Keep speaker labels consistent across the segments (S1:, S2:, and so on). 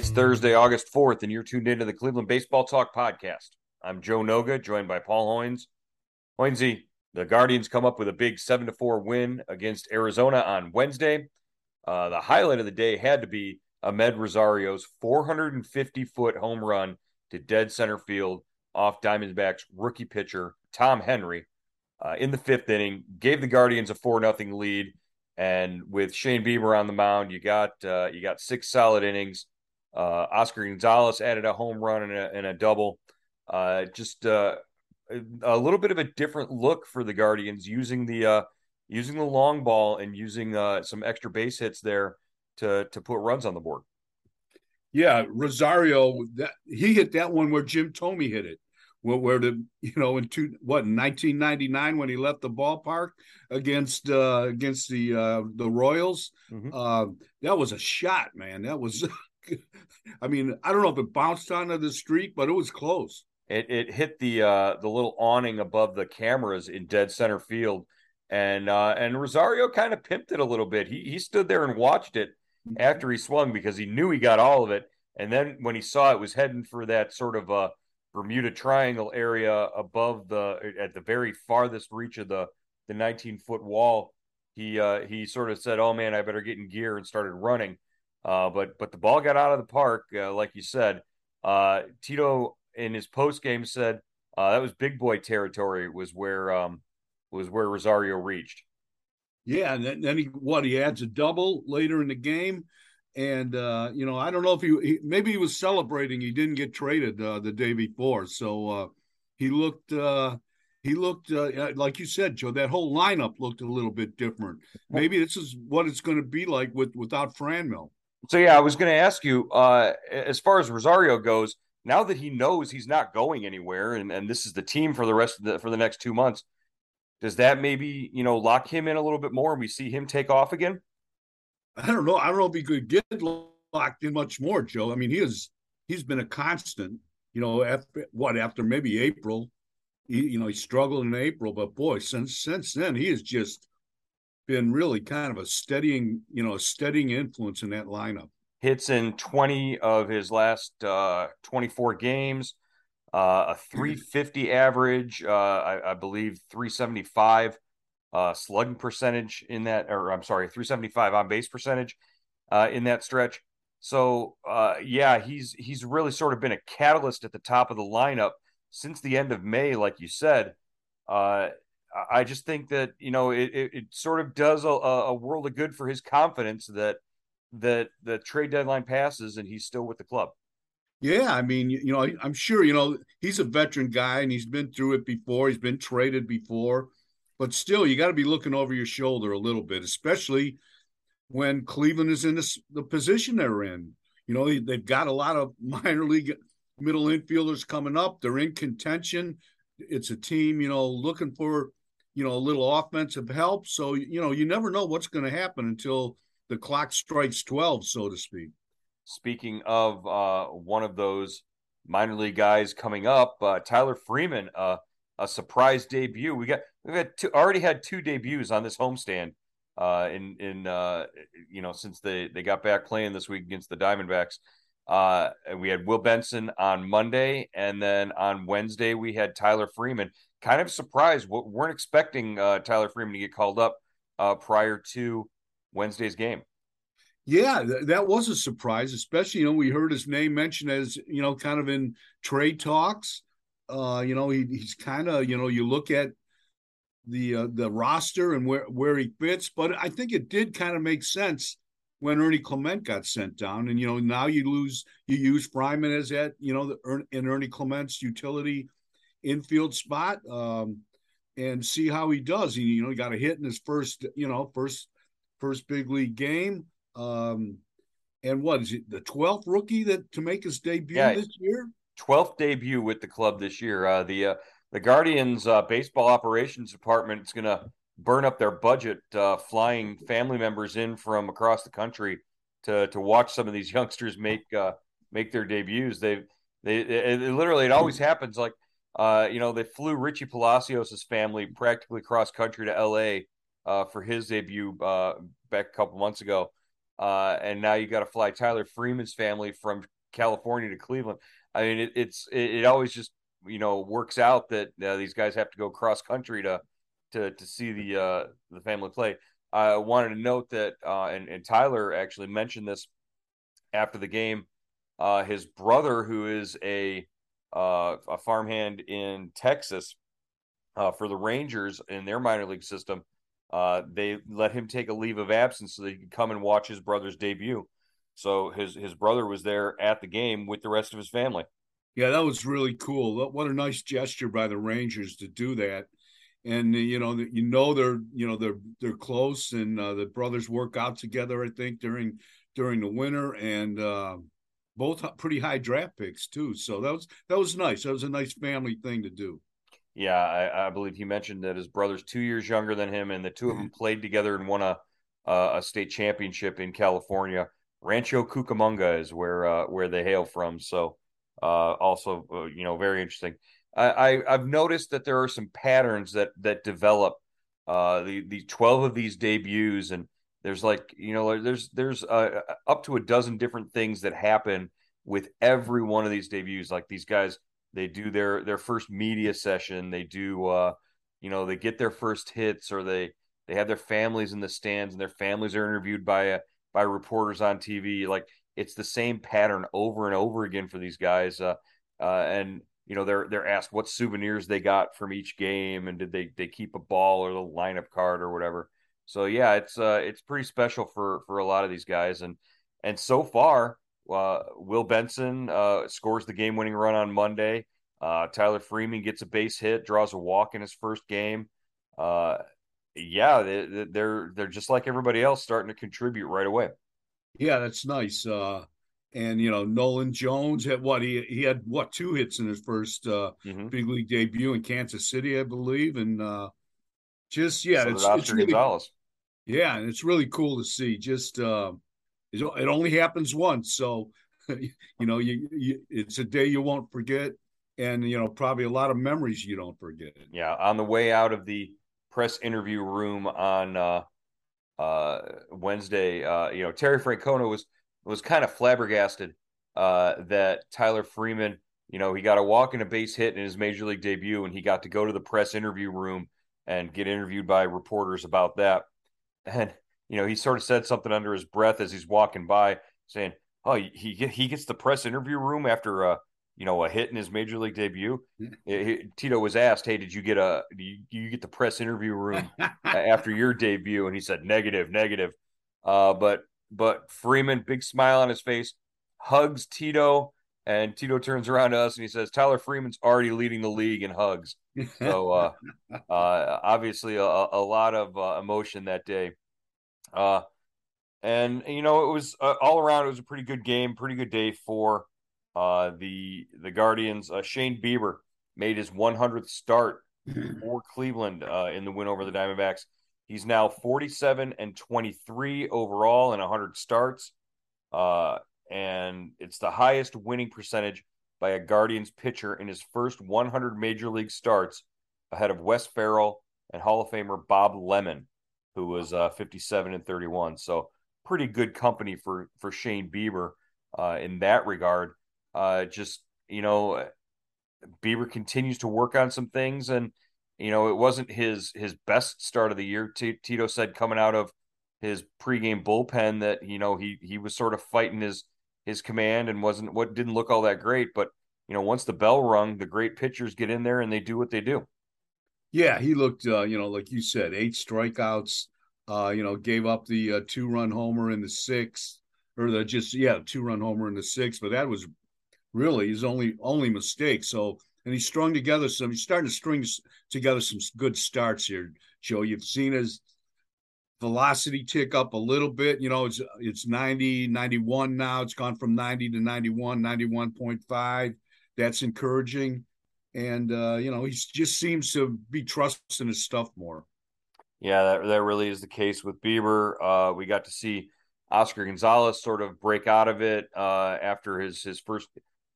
S1: It's Thursday, August 4th, and you're tuned into the Cleveland Baseball Talk podcast. I'm Joe Noga, joined by Paul Hoynes. Hoynesy, the Guardians come up with a big 7 to 4 win against Arizona on Wednesday. Uh, the highlight of the day had to be Amed Rosario's 450 foot home run to dead center field off Diamondbacks rookie pitcher Tom Henry uh, in the fifth inning, gave the Guardians a 4 0 lead. And with Shane Bieber on the mound, you got uh, you got six solid innings. Uh, Oscar Gonzalez added a home run and a, and a double. Uh, just uh, a little bit of a different look for the Guardians using the uh, using the long ball and using uh, some extra base hits there to to put runs on the board.
S2: Yeah, Rosario, that he hit that one where Jim Thome hit it. Where, where the you know in two what in 1999 when he left the ballpark against uh against the uh the Royals mm-hmm. uh that was a shot man that was I mean, I don't know if it bounced onto the street, but it was close.
S1: It it hit the uh, the little awning above the cameras in dead center field, and uh, and Rosario kind of pimped it a little bit. He he stood there and watched it after he swung because he knew he got all of it, and then when he saw it was heading for that sort of uh, Bermuda Triangle area above the at the very farthest reach of the the 19 foot wall, he uh, he sort of said, "Oh man, I better get in gear," and started running uh, but but the ball got out of the park, uh, like you said. Uh, Tito in his post game said uh, that was big boy territory. Was where um, was where Rosario reached.
S2: Yeah, and then, he what he adds a double later in the game, and uh, you know I don't know if he, he, maybe he was celebrating he didn't get traded uh, the day before, so he looked he looked uh, like you said, Joe. That whole lineup looked a little bit different. Maybe this is what it's going to be like with without Franmil.
S1: So yeah, I was going to ask you uh, as far as Rosario goes. Now that he knows he's not going anywhere, and, and this is the team for the rest of the for the next two months, does that maybe you know lock him in a little bit more, and we see him take off again?
S2: I don't know. I don't know if he could get locked in much more, Joe. I mean, he is he's been a constant. You know, after what after maybe April, he, you know, he struggled in April, but boy, since since then he has just been really kind of a steadying, you know, a steadying influence in that lineup.
S1: Hits in 20 of his last uh, 24 games, uh, a 350 average, uh, I, I, believe 375 uh, slugging percentage in that, or I'm sorry, 375 on base percentage uh, in that stretch. So uh, yeah, he's he's really sort of been a catalyst at the top of the lineup since the end of May, like you said. Uh, I just think that you know it, it, it sort of does a, a, world of good for his confidence that that the trade deadline passes and he's still with the club.
S2: Yeah, I mean, you know, I'm sure you know he's a veteran guy and he's been through it before. He's been traded before, but still, you got to be looking over your shoulder a little bit, especially when Cleveland is in this, the position they're in. You know, they've got a lot of minor league middle infielders coming up. They're in contention. It's a team, you know, looking for you know, a little offensive help. So, you know, you never know what's going to happen until the clock strikes 12, so to speak.
S1: Speaking of uh, one of those minor league guys coming up, uh, Tyler Freeman, uh, a surprise debut. We got we've had two, already had two debuts on this homestand uh, in in uh, you know since they they got back playing this week against the Diamondbacks. Uh, we had Will Benson on Monday, and then on Wednesday we had Tyler Freeman kind of surprised. We weren't expecting uh, Tyler Freeman to get called up uh, prior to Wednesday's game.
S2: Yeah, th- that was a surprise, especially you know we heard his name mentioned as you know kind of in trade talks. Uh, you know he, he's kind of you know you look at the uh, the roster and where where he fits, but I think it did kind of make sense when Ernie Clement got sent down, and you know now you lose you use Freeman as that you know the, in Ernie Clement's utility infield spot um, and see how he does. He, you know, he got a hit in his first, you know, first first big league game. Um, and what is it, the twelfth rookie that to make his debut yeah, this year?
S1: Twelfth debut with the club this year. Uh, the uh, the Guardians uh, baseball operations department is going to burn up their budget uh, flying family members in from across the country to to watch some of these youngsters make uh, make their debuts. They they it, it literally it always happens like uh, you know, they flew Richie Palacios' family practically cross country to LA uh, for his debut uh, back a couple months ago. uh, and now you got to fly Tyler Freeman's family from California to Cleveland. I mean, it, it's it, it, always just you know works out that uh, these guys have to go cross country to to to see the uh, the family play. I wanted to note that, uh, and, and Tyler actually mentioned this after the game. Uh, his brother, who is a uh, a farmhand in Texas uh, for the Rangers in their minor league system, uh, they let him take a leave of absence so that he could come and watch his brother's debut. So his his brother was there at the game with the rest of his family.
S2: Yeah, that was really cool. What a nice gesture by the Rangers to do that. And you know, you know they're you know they're they're close, and uh, the brothers work out together. I think during during the winter, and uh, both pretty high draft picks too. So that was that was nice. That was a nice family thing to do.
S1: Yeah, I, I, believe he mentioned that his brother's two years younger than him, and the two of them mm-hmm. played together and won a a state championship in California. Rancho Cucamonga is where uh, where they hail from. So uh, also, uh, you know, very interesting. I, I have noticed that there are some patterns that that develop. Uh, the the twelve of these debuts, and there's like you know there's there's uh, up to a dozen different things that happen with every one of these debuts. Like these guys they do their their first media session they do uh you know they get their first hits or they they have their families in the stands and their families are interviewed by uh, by reporters on TV like it's the same pattern over and over again for these guys uh, uh and you know they're they're asked what souvenirs they got from each game and did they they keep a ball or the lineup card or whatever so yeah it's uh it's pretty special for for a lot of these guys and and so far uh, Will Benson uh, scores the game winning run on Monday. Uh, Tyler Freeman gets a base hit, draws a walk in his first game. Uh, yeah, they, they're they're just like everybody else, starting to contribute right away.
S2: Yeah, that's nice. And you know, Nolan Jones had what he he had what two hits in his first uh, mm-hmm. big league debut in Kansas City, I believe, and uh, just yeah, so it's, it's really, Gonzalez. yeah, and it's really cool to see. Just uh it only happens once, so you know, you, you it's a day you won't forget, and you know, probably a lot of memories you don't forget.
S1: Yeah, on the way out of the press interview room on uh, uh, Wednesday, uh, you know, Terry Francona was was kind of flabbergasted uh, that Tyler Freeman, you know, he got a walk and a base hit in his major league debut, and he got to go to the press interview room and get interviewed by reporters about that. And you know, he sort of said something under his breath as he's walking by, saying, "Oh, he he gets the press interview room after a you know a hit in his major league debut." He, Tito was asked, "Hey, did you get a do you, you get the press interview room after your debut?" And he said, "Negative, negative." Uh, but but Freeman, big smile on his face, hugs Tito, and Tito turns around to us and he says, "Tyler Freeman's already leading the league in hugs." So uh, uh, obviously a, a lot of uh, emotion that day. Uh, and you know, it was uh, all around. It was a pretty good game, pretty good day for uh, the the Guardians. Uh, Shane Bieber made his 100th start for Cleveland uh, in the win over the Diamondbacks. He's now 47 and 23 overall in 100 starts, uh, and it's the highest winning percentage by a Guardians pitcher in his first 100 major league starts, ahead of Wes Ferrell and Hall of Famer Bob Lemon who was uh, 57 and 31. So pretty good company for for Shane Bieber uh, in that regard. Uh, just you know, Bieber continues to work on some things, and you know, it wasn't his his best start of the year. T- Tito said coming out of his pregame bullpen that you know he he was sort of fighting his his command and wasn't what didn't look all that great, but you know, once the bell rung, the great pitchers get in there and they do what they do.
S2: Yeah, he looked, uh, you know, like you said, eight strikeouts. Uh, you know, gave up the uh, two-run homer in the sixth, or the just yeah, two-run homer in the sixth. But that was really his only only mistake. So, and he's strung together some. He's starting to string together some good starts here, Joe. You've seen his velocity tick up a little bit. You know, it's it's 90, 91 now. It's gone from 90 to 91, 91.5. That's encouraging and uh, you know he just seems to be trusting his stuff more.
S1: Yeah, that that really is the case with Bieber. Uh, we got to see Oscar Gonzalez sort of break out of it uh, after his his first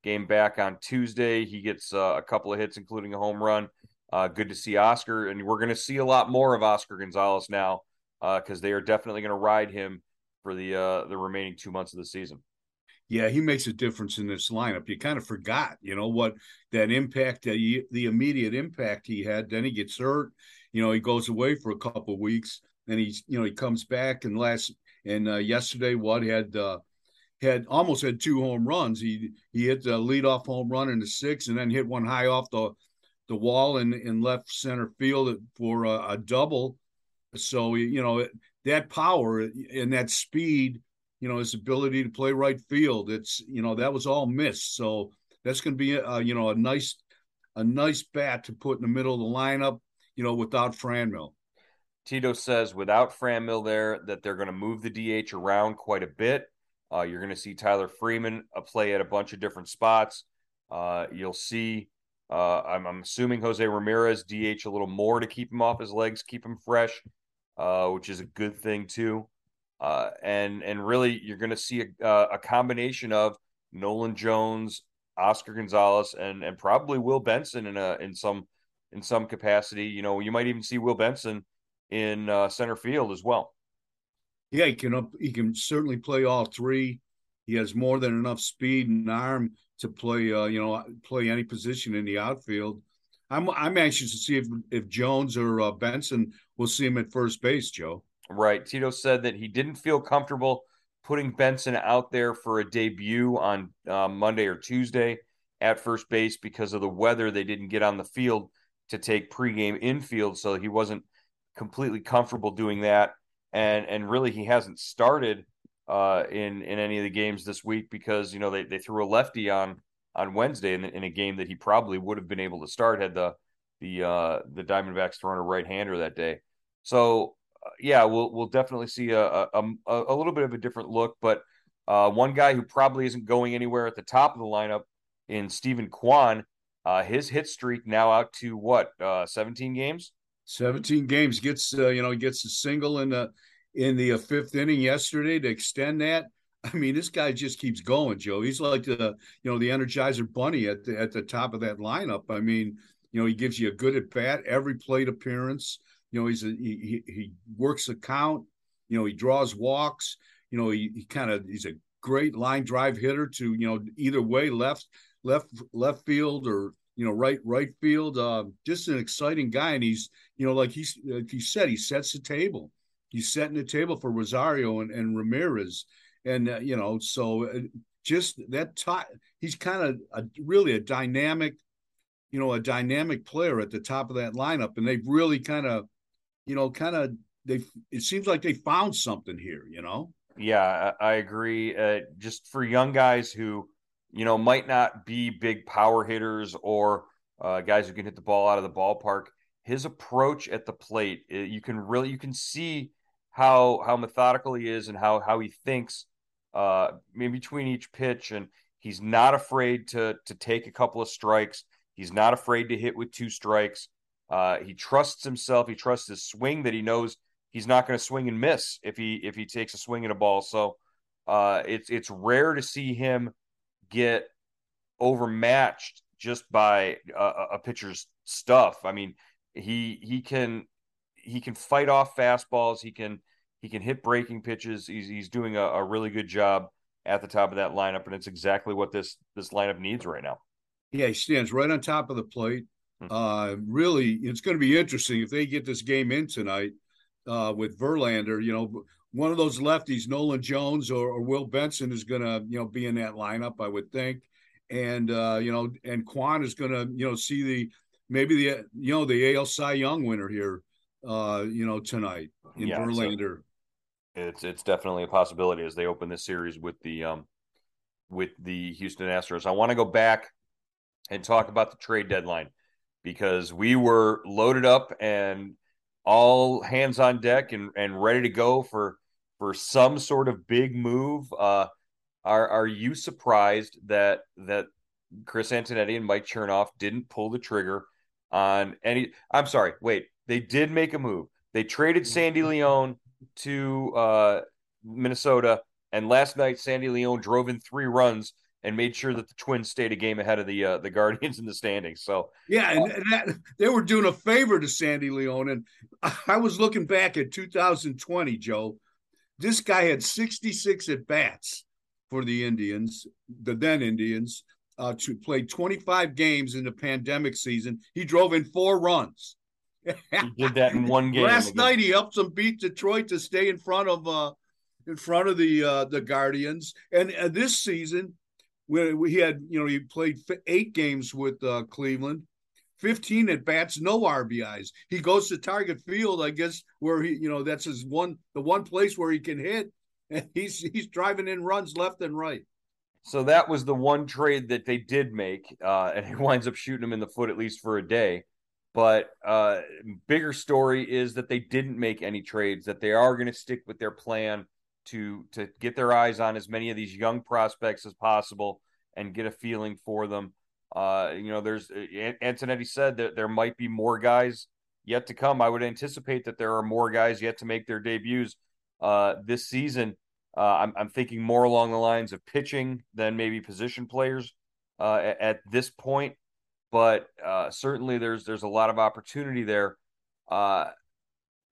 S1: game back on Tuesday. He gets uh, a couple of hits, including a home run. Uh, good to see Oscar, and we're going to see a lot more of Oscar Gonzalez now because uh, they are definitely going to ride him for the uh, the remaining two months of the season.
S2: Yeah, he makes a difference in this lineup. You kind of forgot, you know, what that impact that he, the immediate impact he had. Then he gets hurt. You know, he goes away for a couple weeks, and he's you know he comes back and last and uh, yesterday what had uh, had almost had two home runs. He he hit the leadoff home run in the sixth, and then hit one high off the the wall in in left center field for a, a double. So you know that power and that speed, you know his ability to play right field. It's you know that was all missed. So that's going to be a, you know a nice a nice bat to put in the middle of the lineup. You know without Franmil.
S1: Tito says without Franmil there that they're going to move the DH around quite a bit. Uh, you're going to see Tyler Freeman uh, play at a bunch of different spots. Uh, you'll see, uh, I'm, I'm, assuming Jose Ramirez DH a little more to keep him off his legs, keep him fresh, uh, which is a good thing too. Uh, and and really, you're going to see a, a, combination of Nolan Jones, Oscar Gonzalez, and and probably Will Benson in a in some in some capacity. You know, you might even see Will Benson in center field as well
S2: yeah, he can up, he can certainly play all three. He has more than enough speed and arm to play, uh, you know, play any position in the outfield. I'm I'm anxious to see if if Jones or uh, Benson will see him at first base, Joe.
S1: Right. Tito said that he didn't feel comfortable putting Benson out there for a debut on uh, Monday or Tuesday at first base because of the weather. They didn't get on the field to take pregame infield, so he wasn't completely comfortable doing that and and really he hasn't started uh, in in any of the games this week because you know they, they threw a lefty on on Wednesday in, in a game that he probably would have been able to start had the the uh, the Diamondbacks thrown a right hander that day. So uh, yeah, we'll we'll definitely see a, a a, little bit of a different look. But uh, one guy who probably isn't going anywhere at the top of the lineup in Steven Kwan, uh, his hit streak now out to what uh, 17 games.
S2: 17 games gets uh, you know gets a single in the in the uh, fifth inning yesterday to extend that. I mean, this guy just keeps going, Joe. He's like the you know the Energizer Bunny at the at the top of that lineup. I mean, you know, he gives you a good at bat every plate appearance. You know, he's a, he he works the count. You know, he draws walks. You know, he, he kind of he's a great line drive hitter to you know either way left left left field or you know, right right field. Uh, just an exciting guy, and he's you know, like he's like he said, he sets the table. He's setting the table for Rosario and, and Ramirez, and uh, you know, so uh, just that top. He's kind of really a dynamic, you know, a dynamic player at the top of that lineup, and they've really kind of, you know, kind of they. It seems like they found something here, you know.
S1: Yeah, I, I agree. Uh, just for young guys who you know, might not be big power hitters or uh, guys who can hit the ball out of the ballpark. His approach at the plate, eh, you can really you can see how how methodical he is and how how he thinks uh, in between each pitch, and he's not afraid to to take a couple of strikes. He's not afraid to hit with two strikes. Uh, he trusts himself. He trusts his swing that he knows he's not going to swing and miss if he if he takes a swing at a ball. So uh, it's it's rare to see him get overmatched just by a, a pitcher's stuff. I mean, he he can he can fight off fastballs. He can he can hit breaking pitches. He's he's doing a, a really good job at the top of that lineup, and it's exactly what this this lineup needs right now.
S2: Yeah, he stands right on top of the plate. Hmm. Uh, really, it's going to be interesting if they get this game in tonight uh, with Verlander. You know, one of those lefties, Nolan Jones or, or Will Benson, is going to you know be in that lineup, I would think, and uh, you know, and Kwan is going to you know see the maybe the you know the AL Cy Young winner here, uh, you know, tonight in yeah, Verlander.
S1: it's it's definitely a possibility as they open this series with the um with the Houston Astros. I want to go back and talk about the trade deadline because we were loaded up and all hands on deck and, and ready to go for for some sort of big move. Uh, are are you surprised that that Chris Antonetti and Mike Chernoff didn't pull the trigger on any? I'm sorry, wait, they did make a move. They traded Sandy Leon to uh, Minnesota, and last night Sandy Leon drove in three runs and made sure that the Twins stayed a game ahead of the uh, the Guardians in the standings. So
S2: yeah, and, that, they were doing a favor to Sandy Leon. And I was looking back at 2020, Joe, This guy had 66 at bats for the Indians, the then Indians, uh, to play 25 games in the pandemic season. He drove in four runs.
S1: he did that in one game.
S2: Last night he helped them beat Detroit to stay in front of uh in front of the uh the Guardians. And uh, this season when we had, you know, he played eight games with uh Cleveland. 15 at bats, no RBIs. He goes to target field, I guess, where he, you know, that's his one, the one place where he can hit, and he's he's driving in runs left and right.
S1: So that was the one trade that they did make, uh, and he winds up shooting him in the foot at least for a day. But uh, bigger story is that they didn't make any trades. That they are going to stick with their plan to to get their eyes on as many of these young prospects as possible and get a feeling for them. Uh, you know, there's Antonetti said that there might be more guys yet to come. I would anticipate that there are more guys yet to make their debuts uh, this season. Uh, I'm, I'm, thinking more along the lines of pitching than maybe position players uh, at, at, this point, but uh, certainly there's there's a lot of opportunity there. Uh,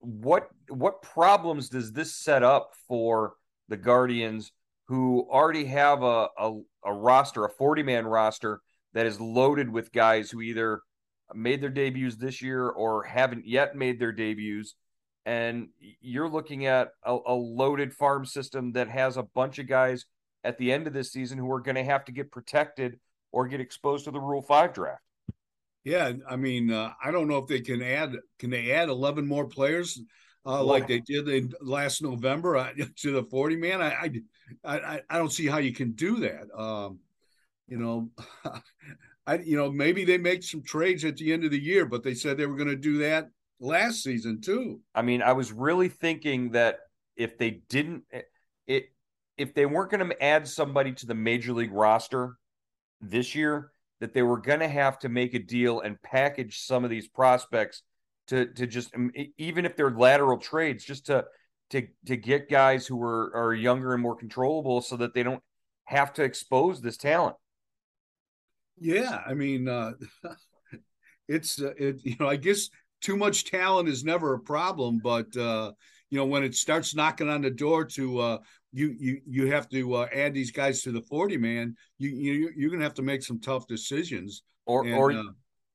S1: what what problems does this set up for the Guardians, who already have a, a, a roster, a 40 man roster? That is loaded with guys who either made their debuts this year or haven't yet made their debuts. And you're looking at a, a loaded farm system that has a bunch of guys at the end of this season who are going to have to get protected or get exposed to the Rule Five draft.
S2: Yeah, I mean, uh, I don't know if they can add. Can they add eleven more players uh, like they did in last November uh, to the forty man? I, I, I, I don't see how you can do that. Um, you know, I you know maybe they make some trades at the end of the year, but they said they were going to do that last season too.
S1: I mean, I was really thinking that if they didn't eh, it if they weren't going to add somebody to the major league roster this year, that they were going to have to make a deal and package some of these prospects to to just even if they're lateral trades, just to to to get guys who are are younger and more controllable, so that they don't have to expose this talent.
S2: Yeah, I mean, uh, it's uh, it. You know, I guess too much talent is never a problem, but uh, you know, when it starts knocking on the door to uh, you you you have to uh, add these guys to the forty man, you you you're gonna have to make some tough decisions.
S1: Or and, or uh,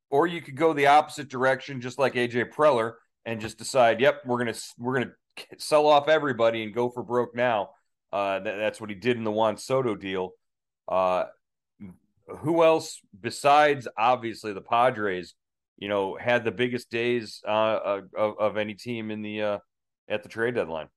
S1: or you could go the opposite direction, just like AJ Preller, and just decide, yep, we're gonna we're gonna sell off everybody and go for broke now. Uh, that, that's what he did in the Juan Soto deal. Uh, who else besides obviously the Padres, you know, had the biggest days uh, uh, of, of any team in the uh, at the trade deadline?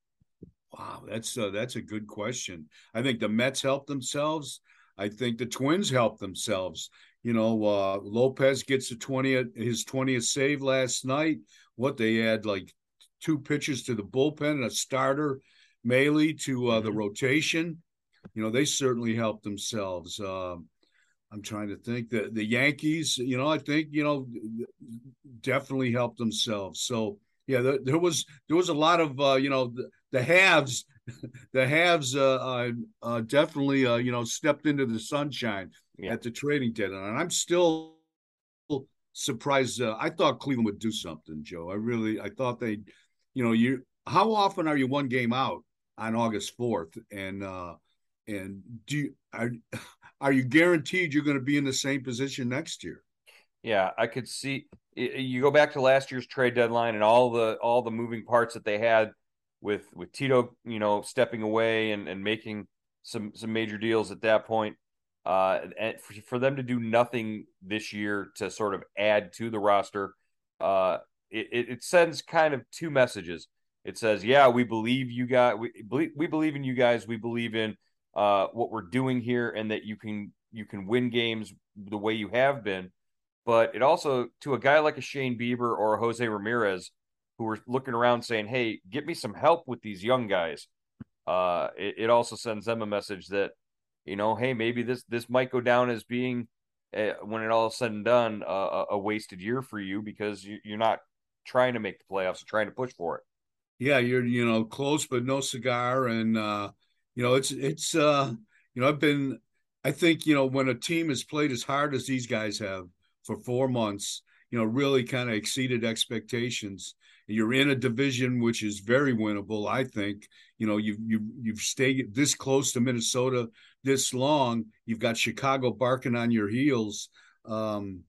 S2: Wow, that's uh, that's a good question. I think the Mets helped themselves. I think the Twins helped themselves. You know, uh, Lopez gets a 20th his 20th save last night. What they had like two pitchers to the bullpen and a starter, Mahle to uh, mm-hmm. the rotation. You know, they certainly helped themselves. Um, I'm trying to think that the Yankees, you know, I think you know definitely helped themselves. So yeah, there, there was there was a lot of uh, you know the, the haves, the haves uh, uh, uh, definitely uh, you know stepped into the sunshine yeah. at the trading deadline. And I'm still surprised. Uh, I thought Cleveland would do something, Joe. I really I thought they, you know, you how often are you one game out on August fourth and uh and do you are are you guaranteed you're going to be in the same position next year?
S1: Yeah, I could see. You go back to last year's trade deadline and all the all the moving parts that they had with with Tito, you know, stepping away and and making some some major deals at that point. Uh, and for, for them to do nothing this year to sort of add to the roster, uh, it, it sends kind of two messages. It says, "Yeah, we believe you guys. We believe we believe in you guys. We believe in uh, what we're doing here and that you can you can win games the way you have been. But it also to a guy like a Shane Bieber or a Jose Ramirez who are looking around saying, "Hey, get me some help with these young guys." Uh, it, it also sends them a message that you know, hey, maybe this this might go down as being uh, when it all is said and done a wasted year for you because you, you're not trying to make the playoffs, trying to push for it.
S2: Yeah, you're you know close but no cigar, and uh, you know, it's it's uh, you know, I've been I think, you know, when a team has played as hard as these guys have for four months, you know, really kind of exceeded expectations. You're in a division which is very winnable. I think you know you've you you've stayed this close to Minnesota this long. You've got Chicago barking on your heels. Um,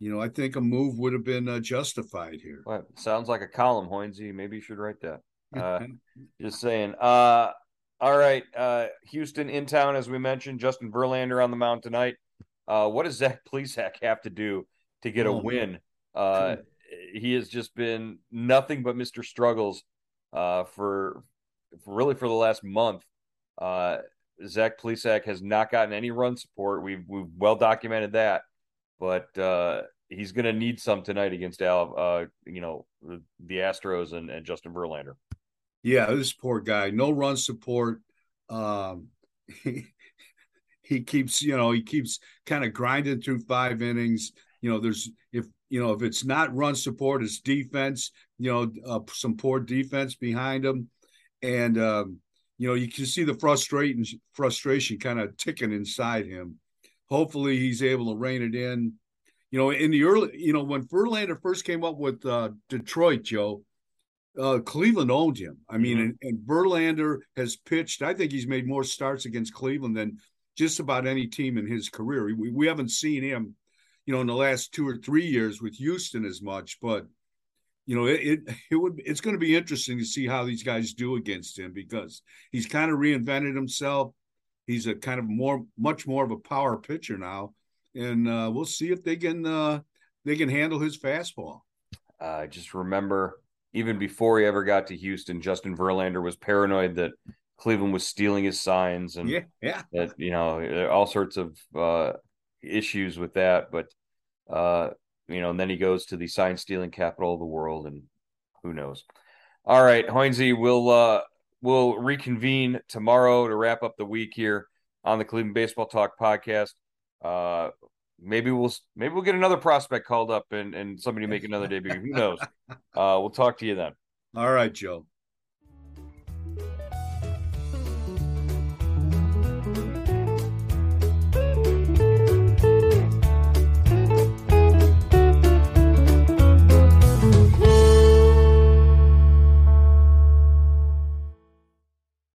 S2: you know, I think a move would have been uh, justified here.
S1: Well, sounds like a column, Hoynesy. Maybe you should write that. Uh, just saying. Uh, all right, uh, Houston in town, as we mentioned. Justin Verlander on the mound tonight. Uh, what does Zach Plesac have to do to get oh, a win? Uh, he has just been nothing but Mr. Struggles uh, for, for really for the last month. Uh, Zach Plesac has not gotten any run support. We've we've well documented that, but uh, he's going to need some tonight against Al, uh, you know, the Astros and, and Justin Verlander.
S2: Yeah, this poor guy, no run support. Um, he, he keeps, you know, he keeps kind of grinding through five innings. You know, there's if you know if it's not run support, it's defense. You know, uh, some poor defense behind him, and um, you know you can see the frustration frustration kind of ticking inside him. Hopefully, he's able to rein it in. You know, in the early, you know, when Verlander first came up with uh, Detroit, Joe, uh, Cleveland owned him. I mean, mm-hmm. and, and Verlander has pitched. I think he's made more starts against Cleveland than just about any team in his career. We, we haven't seen him, you know, in the last two or three years with Houston as much, but you know, it it, it would it's going to be interesting to see how these guys do against him because he's kind of reinvented himself. He's a kind of more, much more of a power pitcher now, and uh, we'll see if they can uh, they can handle his fastball.
S1: Uh, just remember even before he ever got to Houston, Justin Verlander was paranoid that Cleveland was stealing his signs and
S2: yeah, yeah.
S1: that you know all sorts of uh, issues with that. But uh, you know, and then he goes to the sign stealing capital of the world, and who knows? All right, Hoynesy, we'll uh, we'll reconvene tomorrow to wrap up the week here on the Cleveland Baseball Talk podcast. Uh, maybe we'll maybe we'll get another prospect called up and and somebody make another debut. Who knows? Uh, we'll talk to you then.
S2: All right, Joe.